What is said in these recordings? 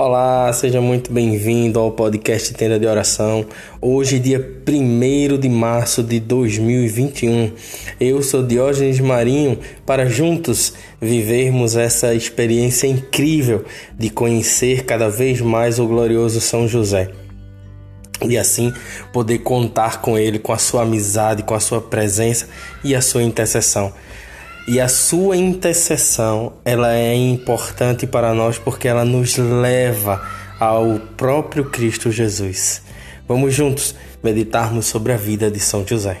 Olá, seja muito bem-vindo ao podcast Tenda de Oração. Hoje, dia 1 de março de 2021. Eu sou Diógenes Marinho para juntos vivermos essa experiência incrível de conhecer cada vez mais o glorioso São José. E assim poder contar com ele, com a sua amizade, com a sua presença e a sua intercessão. E a sua intercessão, ela é importante para nós porque ela nos leva ao próprio Cristo Jesus. Vamos juntos meditarmos sobre a vida de São José.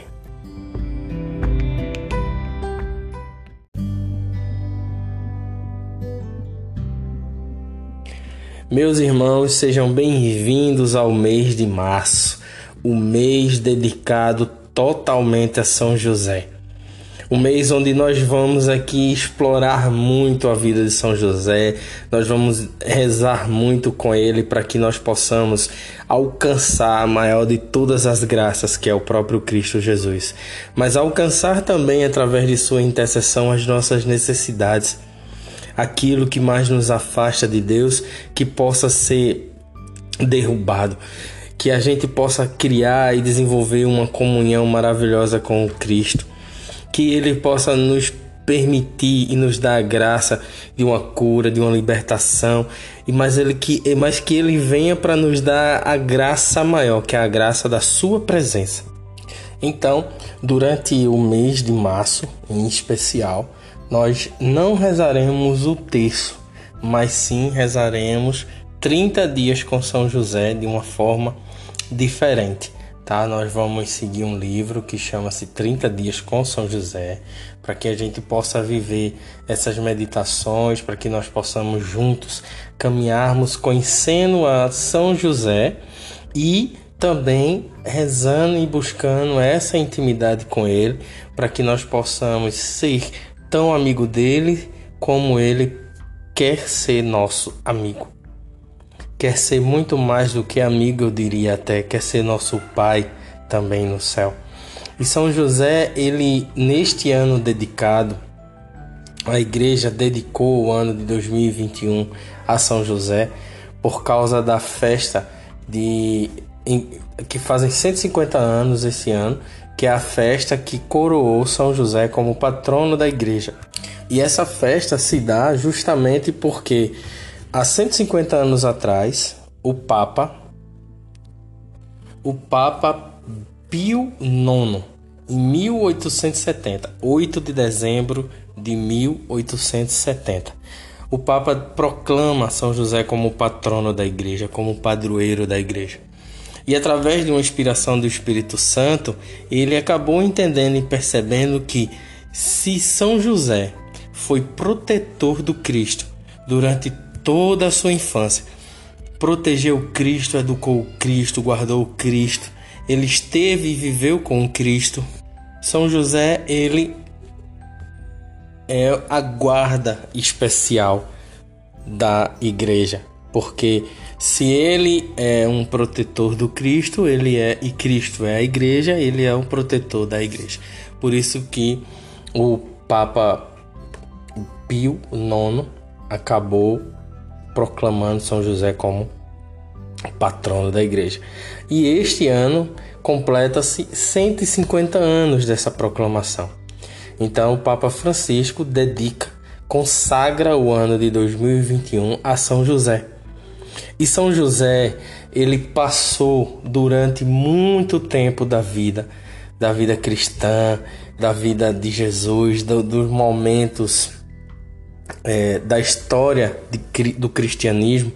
Meus irmãos, sejam bem-vindos ao mês de março, o mês dedicado totalmente a São José um mês onde nós vamos aqui explorar muito a vida de São José, nós vamos rezar muito com ele para que nós possamos alcançar a maior de todas as graças, que é o próprio Cristo Jesus, mas alcançar também através de sua intercessão as nossas necessidades, aquilo que mais nos afasta de Deus, que possa ser derrubado. Que a gente possa criar e desenvolver uma comunhão maravilhosa com o Cristo que Ele possa nos permitir e nos dar a graça de uma cura, de uma libertação, e mas ele que, mas que ele venha para nos dar a graça maior, que é a graça da sua presença. Então, durante o mês de março, em especial, nós não rezaremos o terço, mas sim rezaremos 30 dias com São José de uma forma diferente tá? Nós vamos seguir um livro que chama-se 30 dias com São José, para que a gente possa viver essas meditações, para que nós possamos juntos caminharmos conhecendo a São José e também rezando e buscando essa intimidade com ele, para que nós possamos ser tão amigo dele como ele quer ser nosso amigo quer ser muito mais do que amigo, eu diria até, quer ser nosso Pai também no céu. E São José, ele neste ano dedicado, a igreja dedicou o ano de 2021 a São José por causa da festa de que fazem 150 anos esse ano, que é a festa que coroou São José como patrono da igreja. E essa festa se dá justamente porque Há 150 anos atrás, o Papa, o Papa Pio IX, em 1870, 8 de dezembro de 1870, o Papa proclama São José como patrono da igreja, como padroeiro da igreja. E através de uma inspiração do Espírito Santo, ele acabou entendendo e percebendo que se São José foi protetor do Cristo durante toda a sua infância. Protegeu Cristo, educou Cristo, guardou Cristo. Ele esteve e viveu com Cristo. São José, ele é a guarda especial da igreja, porque se ele é um protetor do Cristo, ele é e Cristo é a igreja, ele é o protetor da igreja. Por isso que o Papa Pio IX acabou proclamando São José como patrono da igreja. E este ano completa-se 150 anos dessa proclamação. Então o Papa Francisco dedica, consagra o ano de 2021 a São José. E São José, ele passou durante muito tempo da vida, da vida cristã, da vida de Jesus, do, dos momentos é, da história de, do cristianismo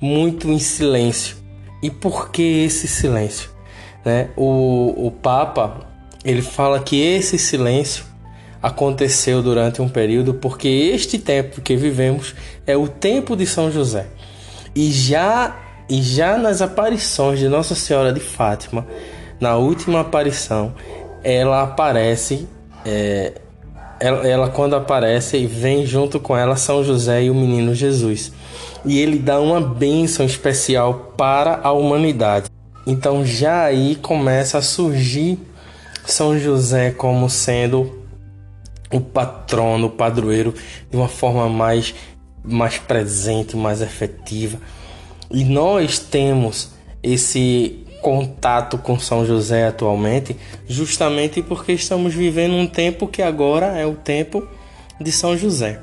muito em silêncio. E por que esse silêncio? Né? O, o Papa ele fala que esse silêncio aconteceu durante um período porque este tempo que vivemos é o tempo de São José. E já e já nas aparições de Nossa Senhora de Fátima, na última aparição, ela aparece é, ela, ela, quando aparece vem junto com ela São José e o menino Jesus. E ele dá uma bênção especial para a humanidade. Então já aí começa a surgir São José como sendo o patrono, o padroeiro de uma forma mais mais presente, mais efetiva. E nós temos esse contato com São José atualmente, justamente porque estamos vivendo um tempo que agora é o tempo de São José.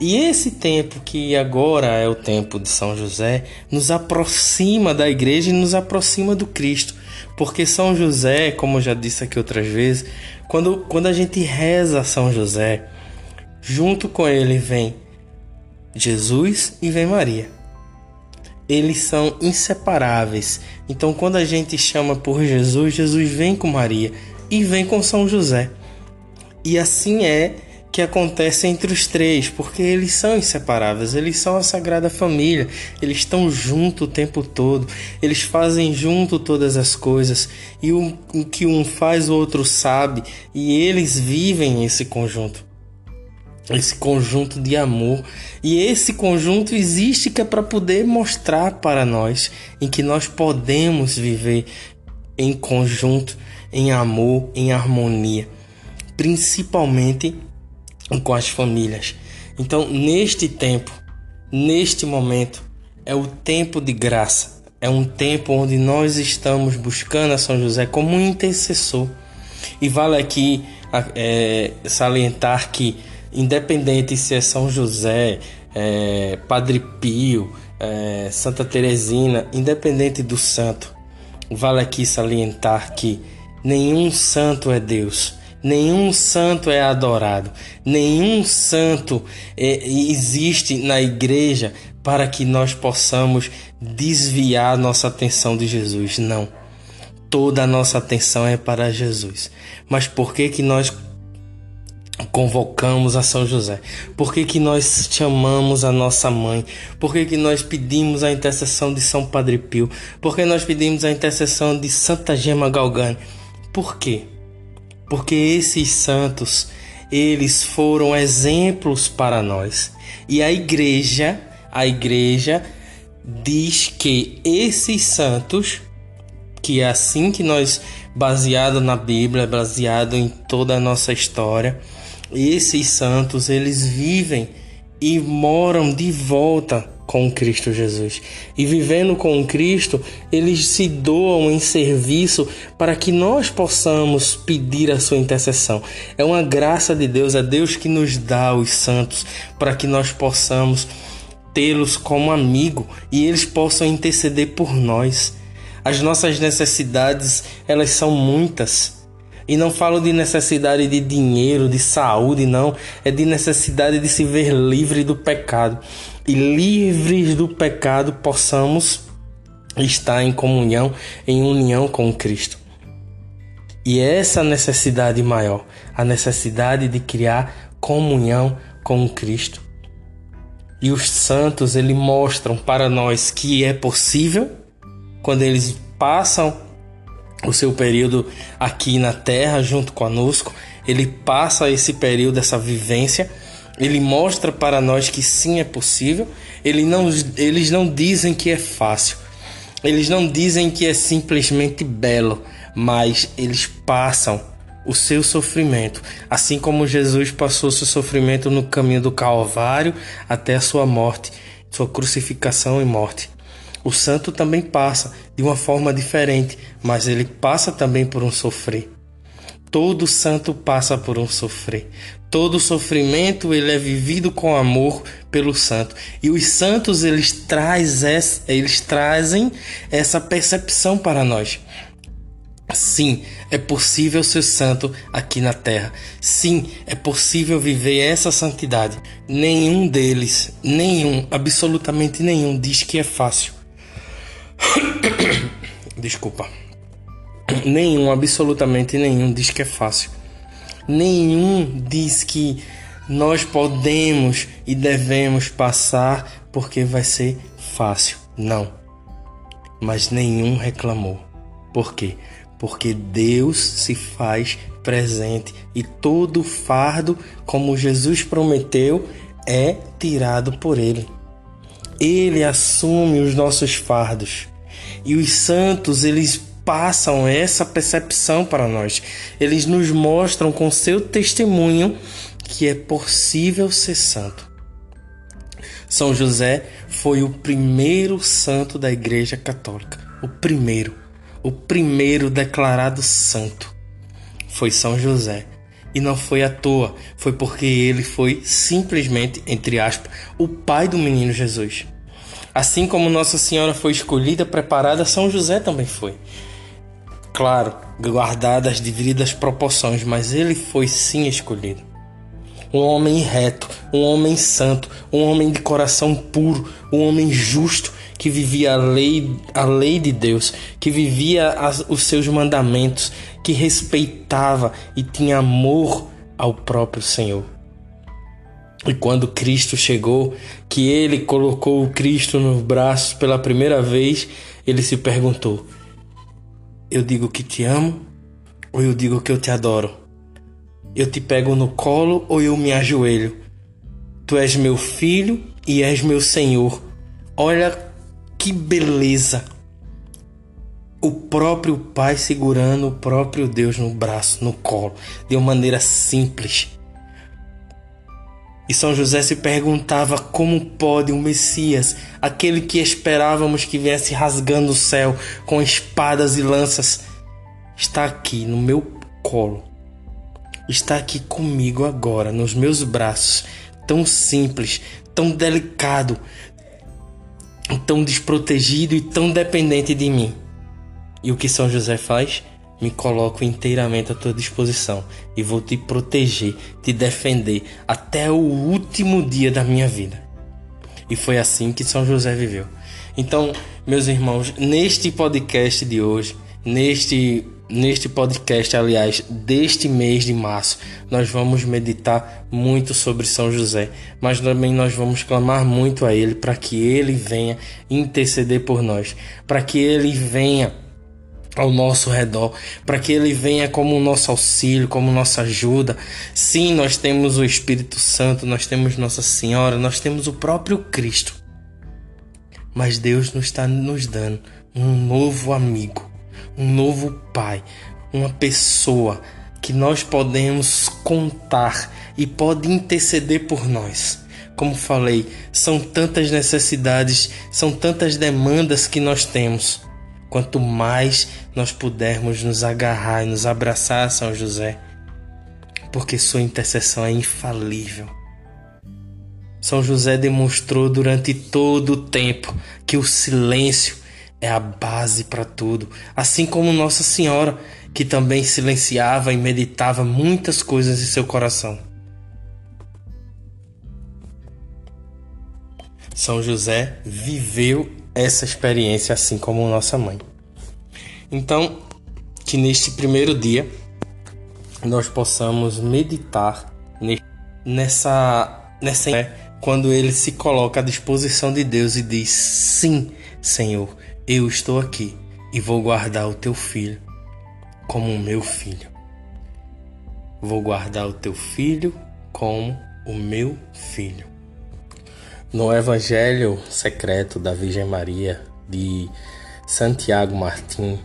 E esse tempo que agora é o tempo de São José nos aproxima da igreja e nos aproxima do Cristo. Porque São José, como eu já disse aqui outras vezes, quando, quando a gente reza São José, junto com ele vem Jesus e vem Maria. Eles são inseparáveis. Então, quando a gente chama por Jesus, Jesus vem com Maria e vem com São José. E assim é que acontece entre os três, porque eles são inseparáveis, eles são a Sagrada Família, eles estão junto o tempo todo, eles fazem junto todas as coisas, e o, que um faz o outro sabe, e eles vivem esse conjunto. Esse conjunto de amor, e esse conjunto existe que é para poder mostrar para nós em que nós podemos viver em conjunto, em amor, em harmonia, principalmente com as famílias. Então, neste tempo, neste momento, é o tempo de graça. É um tempo onde nós estamos buscando a São José como intercessor. E vale aqui é, salientar que, independente se é São José, é, Padre Pio, é, Santa Teresina, independente do santo, vale aqui salientar que nenhum santo é Deus Nenhum santo é adorado, nenhum santo é, existe na igreja para que nós possamos desviar nossa atenção de Jesus. Não. Toda a nossa atenção é para Jesus. Mas por que que nós convocamos a São José? Por que, que nós chamamos a nossa mãe? Por que, que nós pedimos a intercessão de São Padre Pio? Por que nós pedimos a intercessão de Santa Gema Galgani? Por quê? porque esses santos, eles foram exemplos para nós. E a igreja, a igreja diz que esses santos, que é assim que nós, baseado na Bíblia, baseado em toda a nossa história, esses santos, eles vivem e moram de volta com Cristo Jesus. E vivendo com Cristo, eles se doam em serviço para que nós possamos pedir a sua intercessão. É uma graça de Deus, é Deus que nos dá os santos para que nós possamos tê-los como amigo e eles possam interceder por nós. As nossas necessidades, elas são muitas. E não falo de necessidade de dinheiro, de saúde, não. É de necessidade de se ver livre do pecado e livres do pecado possamos estar em comunhão, em união com Cristo. E é essa necessidade maior, a necessidade de criar comunhão com Cristo. E os santos, eles mostram para nós que é possível quando eles passam o seu período aqui na terra junto conosco, ele passa esse período, essa vivência ele mostra para nós que sim é possível. Ele não, eles não dizem que é fácil. Eles não dizem que é simplesmente belo, mas eles passam o seu sofrimento, assim como Jesus passou seu sofrimento no caminho do Calvário até a sua morte, sua crucificação e morte. O santo também passa de uma forma diferente, mas ele passa também por um sofrer. Todo santo passa por um sofrer. Todo sofrimento ele é vivido com amor pelo santo. E os santos eles, eles trazem essa percepção para nós. Sim, é possível ser santo aqui na terra. Sim, é possível viver essa santidade. Nenhum deles, nenhum, absolutamente nenhum, diz que é fácil. Desculpa. Nenhum, absolutamente nenhum, diz que é fácil. Nenhum diz que nós podemos e devemos passar porque vai ser fácil. Não. Mas nenhum reclamou. Por quê? Porque Deus se faz presente e todo fardo, como Jesus prometeu, é tirado por Ele. Ele assume os nossos fardos. E os santos, eles passam essa percepção para nós. Eles nos mostram com seu testemunho que é possível ser santo. São José foi o primeiro santo da Igreja Católica. O primeiro. O primeiro declarado santo foi São José. E não foi à toa, foi porque ele foi simplesmente, entre aspas, o pai do menino Jesus. Assim como Nossa Senhora foi escolhida, preparada, São José também foi. Claro, guardadas as devidas proporções, mas ele foi sim escolhido um homem reto, um homem santo, um homem de coração puro, um homem justo que vivia a lei, a lei de Deus, que vivia as, os seus mandamentos, que respeitava e tinha amor ao próprio Senhor. E quando Cristo chegou, que ele colocou o Cristo nos braços pela primeira vez, ele se perguntou: Eu digo que te amo ou eu digo que eu te adoro? Eu te pego no colo ou eu me ajoelho? Tu és meu filho e és meu Senhor. Olha que beleza! O próprio Pai segurando o próprio Deus no braço, no colo, de uma maneira simples. E São José se perguntava como pode o Messias, aquele que esperávamos que viesse rasgando o céu com espadas e lanças, estar aqui no meu colo, está aqui comigo agora, nos meus braços, tão simples, tão delicado, tão desprotegido e tão dependente de mim. E o que São José faz? Me coloco inteiramente à tua disposição e vou te proteger, te defender até o último dia da minha vida. E foi assim que São José viveu. Então, meus irmãos, neste podcast de hoje, neste Neste podcast, aliás, deste mês de março, nós vamos meditar muito sobre São José, mas também nós vamos clamar muito a Ele para que Ele venha interceder por nós, para que Ele venha ao nosso redor, para que Ele venha como nosso auxílio, como nossa ajuda. Sim, nós temos o Espírito Santo, nós temos Nossa Senhora, nós temos o próprio Cristo, mas Deus nos está nos dando um novo amigo um novo pai, uma pessoa que nós podemos contar e pode interceder por nós. Como falei, são tantas necessidades, são tantas demandas que nós temos. Quanto mais nós pudermos nos agarrar e nos abraçar a São José, porque sua intercessão é infalível. São José demonstrou durante todo o tempo que o silêncio é a base para tudo, assim como Nossa Senhora, que também silenciava e meditava muitas coisas em seu coração. São José viveu essa experiência assim como nossa mãe. Então, que neste primeiro dia nós possamos meditar nessa nessa quando ele se coloca à disposição de Deus e diz: "Sim, Senhor, eu estou aqui e vou guardar o teu filho como o meu filho. Vou guardar o teu filho como o meu filho. No Evangelho secreto da Virgem Maria de Santiago Martim,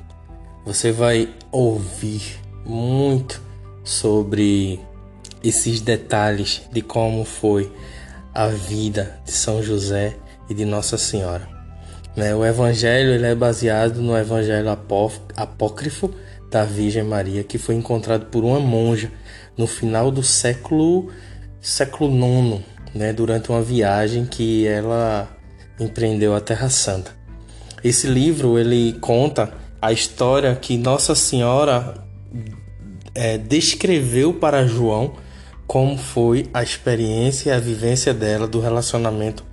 você vai ouvir muito sobre esses detalhes de como foi a vida de São José e de Nossa Senhora. Né? O evangelho ele é baseado no evangelho apócrifo da Virgem Maria, que foi encontrado por uma monja no final do século século IX, né? durante uma viagem que ela empreendeu à Terra Santa. Esse livro ele conta a história que Nossa Senhora é, descreveu para João como foi a experiência e a vivência dela do relacionamento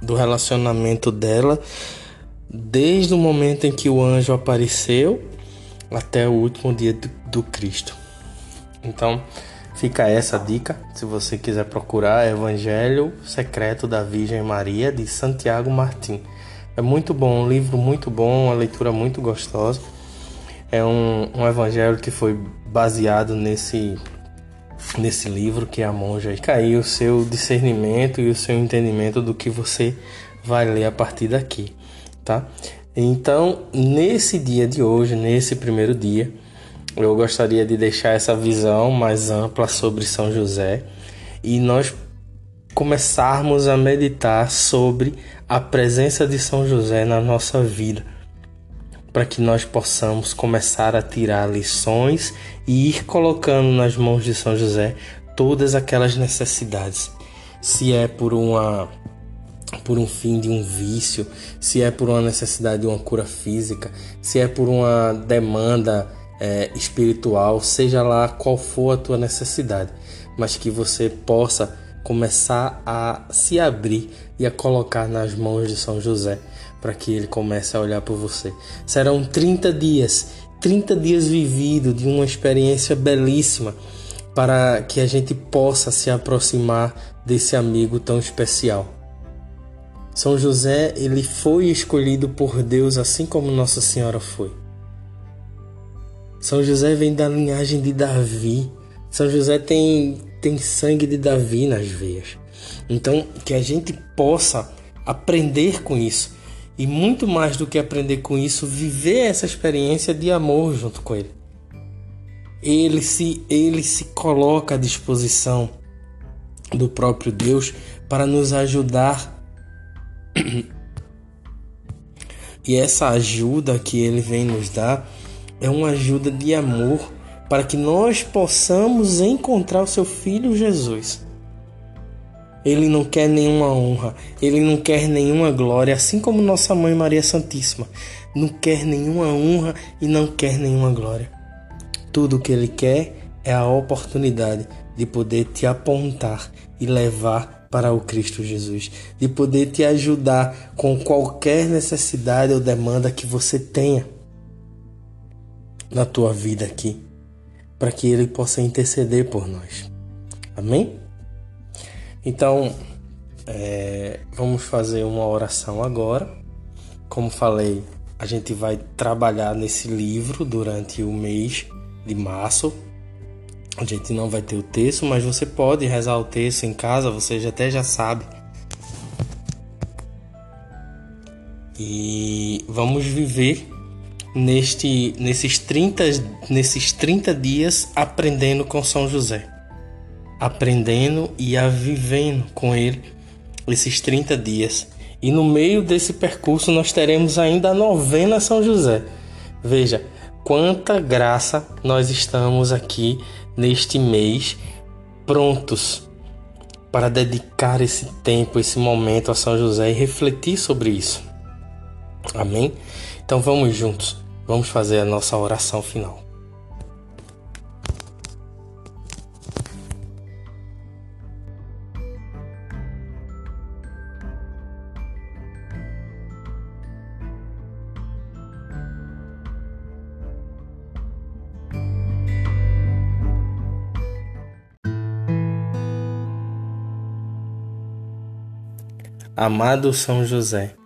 do relacionamento dela desde o momento em que o anjo apareceu até o último dia do, do Cristo. Então, fica essa dica. Se você quiser procurar Evangelho Secreto da Virgem Maria de Santiago Martim. É muito bom, um livro muito bom, uma leitura muito gostosa. É um, um evangelho que foi baseado nesse nesse livro que a monja fica aí o seu discernimento e o seu entendimento do que você vai ler a partir daqui, tá? Então, nesse dia de hoje, nesse primeiro dia, eu gostaria de deixar essa visão mais ampla sobre São José e nós começarmos a meditar sobre a presença de São José na nossa vida, para que nós possamos começar a tirar lições e ir colocando nas mãos de São José todas aquelas necessidades. Se é por uma por um fim de um vício, se é por uma necessidade de uma cura física, se é por uma demanda é, espiritual, seja lá qual for a tua necessidade, mas que você possa começar a se abrir e a colocar nas mãos de São José para que ele comece a olhar por você. Serão 30 dias, 30 dias vividos de uma experiência belíssima para que a gente possa se aproximar desse amigo tão especial. São José, ele foi escolhido por Deus assim como Nossa Senhora foi. São José vem da linhagem de Davi. São José tem, tem sangue de Davi nas veias. Então, que a gente possa aprender com isso. E muito mais do que aprender com isso, viver essa experiência de amor junto com ele. Ele se, ele se coloca à disposição do próprio Deus para nos ajudar. E essa ajuda que ele vem nos dar é uma ajuda de amor para que nós possamos encontrar o seu filho Jesus. Ele não quer nenhuma honra, ele não quer nenhuma glória, assim como nossa mãe Maria Santíssima não quer nenhuma honra e não quer nenhuma glória. Tudo o que ele quer é a oportunidade de poder te apontar e levar para o Cristo Jesus, de poder te ajudar com qualquer necessidade ou demanda que você tenha na tua vida aqui, para que Ele possa interceder por nós. Amém? Então, é, vamos fazer uma oração agora. Como falei, a gente vai trabalhar nesse livro durante o mês de março. A gente não vai ter o texto, mas você pode rezar o texto em casa, você já até já sabe. E vamos viver neste, nesses, 30, nesses 30 dias aprendendo com São José. Aprendendo e a vivendo com ele esses 30 dias. E no meio desse percurso nós teremos ainda a novena São José. Veja quanta graça nós estamos aqui neste mês prontos para dedicar esse tempo, esse momento a São José e refletir sobre isso. Amém? Então vamos juntos. Vamos fazer a nossa oração final. Amado São José,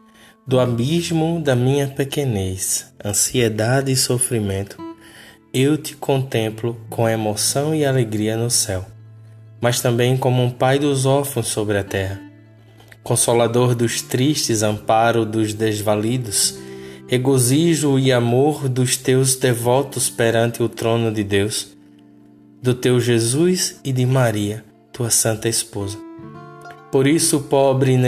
do abismo da minha pequenez, ansiedade e sofrimento, eu te contemplo com emoção e alegria no céu, mas também como um pai dos órfãos sobre a terra, consolador dos tristes, amparo dos desvalidos, regozijo e amor dos teus devotos perante o trono de Deus, do teu Jesus e de Maria, tua santa esposa. Por isso, pobre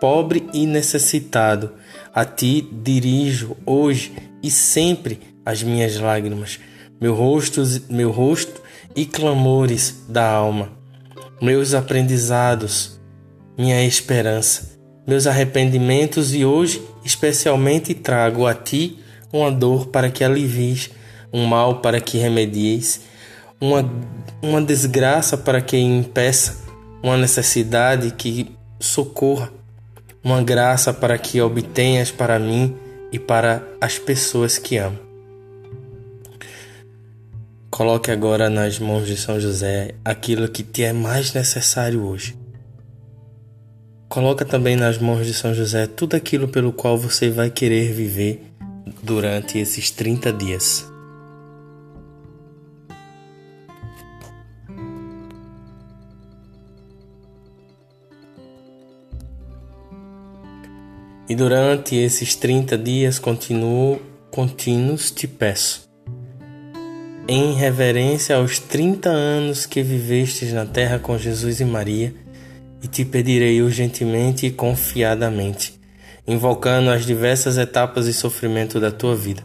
pobre e necessitado, a ti dirijo hoje e sempre as minhas lágrimas, meu rosto, meu rosto e clamores da alma, meus aprendizados, minha esperança, meus arrependimentos e hoje especialmente trago a ti uma dor para que alivies, um mal para que remedieis, uma, uma desgraça para que impeça, uma necessidade que socorra uma graça para que obtenhas para mim e para as pessoas que amo. Coloque agora nas mãos de São José aquilo que te é mais necessário hoje. Coloca também nas mãos de São José tudo aquilo pelo qual você vai querer viver durante esses 30 dias. E durante esses 30 dias continuo, contínuos te peço, em reverência aos 30 anos que vivestes na terra com Jesus e Maria, e te pedirei urgentemente e confiadamente, invocando as diversas etapas e sofrimento da tua vida.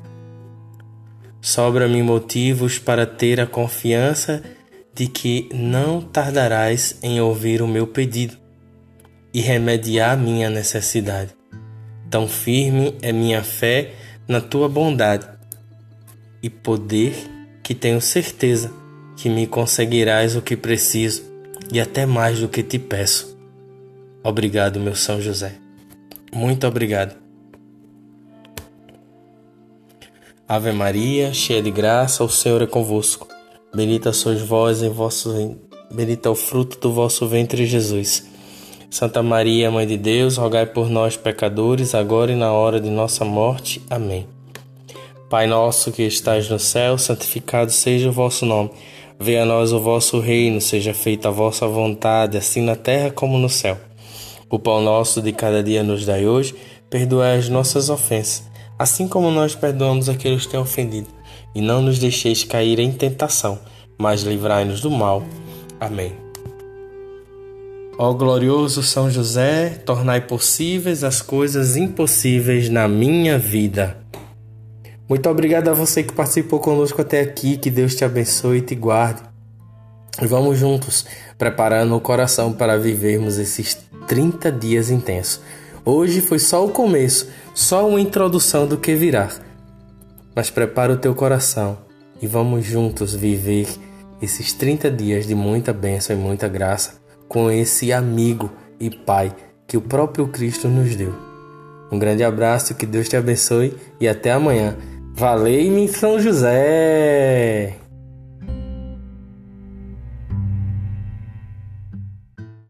Sobra-me motivos para ter a confiança de que não tardarás em ouvir o meu pedido e remediar minha necessidade. Tão firme é minha fé na tua bondade e poder que tenho certeza que me conseguirás o que preciso e até mais do que te peço. Obrigado, meu São José. Muito obrigado. Ave Maria, cheia de graça, o Senhor é convosco. Bendita sois vós em vosso bendito é o fruto do vosso ventre, Jesus. Santa Maria, Mãe de Deus, rogai por nós pecadores, agora e na hora de nossa morte. Amém. Pai nosso que estais no céu, santificado seja o vosso nome. Venha a nós o vosso reino, seja feita a vossa vontade, assim na terra como no céu. O pão nosso de cada dia nos dai hoje, perdoai as nossas ofensas, assim como nós perdoamos aqueles que têm ofendido. E não nos deixeis cair em tentação, mas livrai-nos do mal. Amém. Ó glorioso São José, tornai possíveis as coisas impossíveis na minha vida. Muito obrigado a você que participou conosco até aqui. Que Deus te abençoe e te guarde. E vamos juntos, preparando o coração para vivermos esses 30 dias intensos. Hoje foi só o começo, só uma introdução do que virá. Mas prepara o teu coração e vamos juntos viver esses 30 dias de muita bênção e muita graça com esse amigo e pai que o próprio Cristo nos deu. Um grande abraço, que Deus te abençoe e até amanhã. Valei-me São José!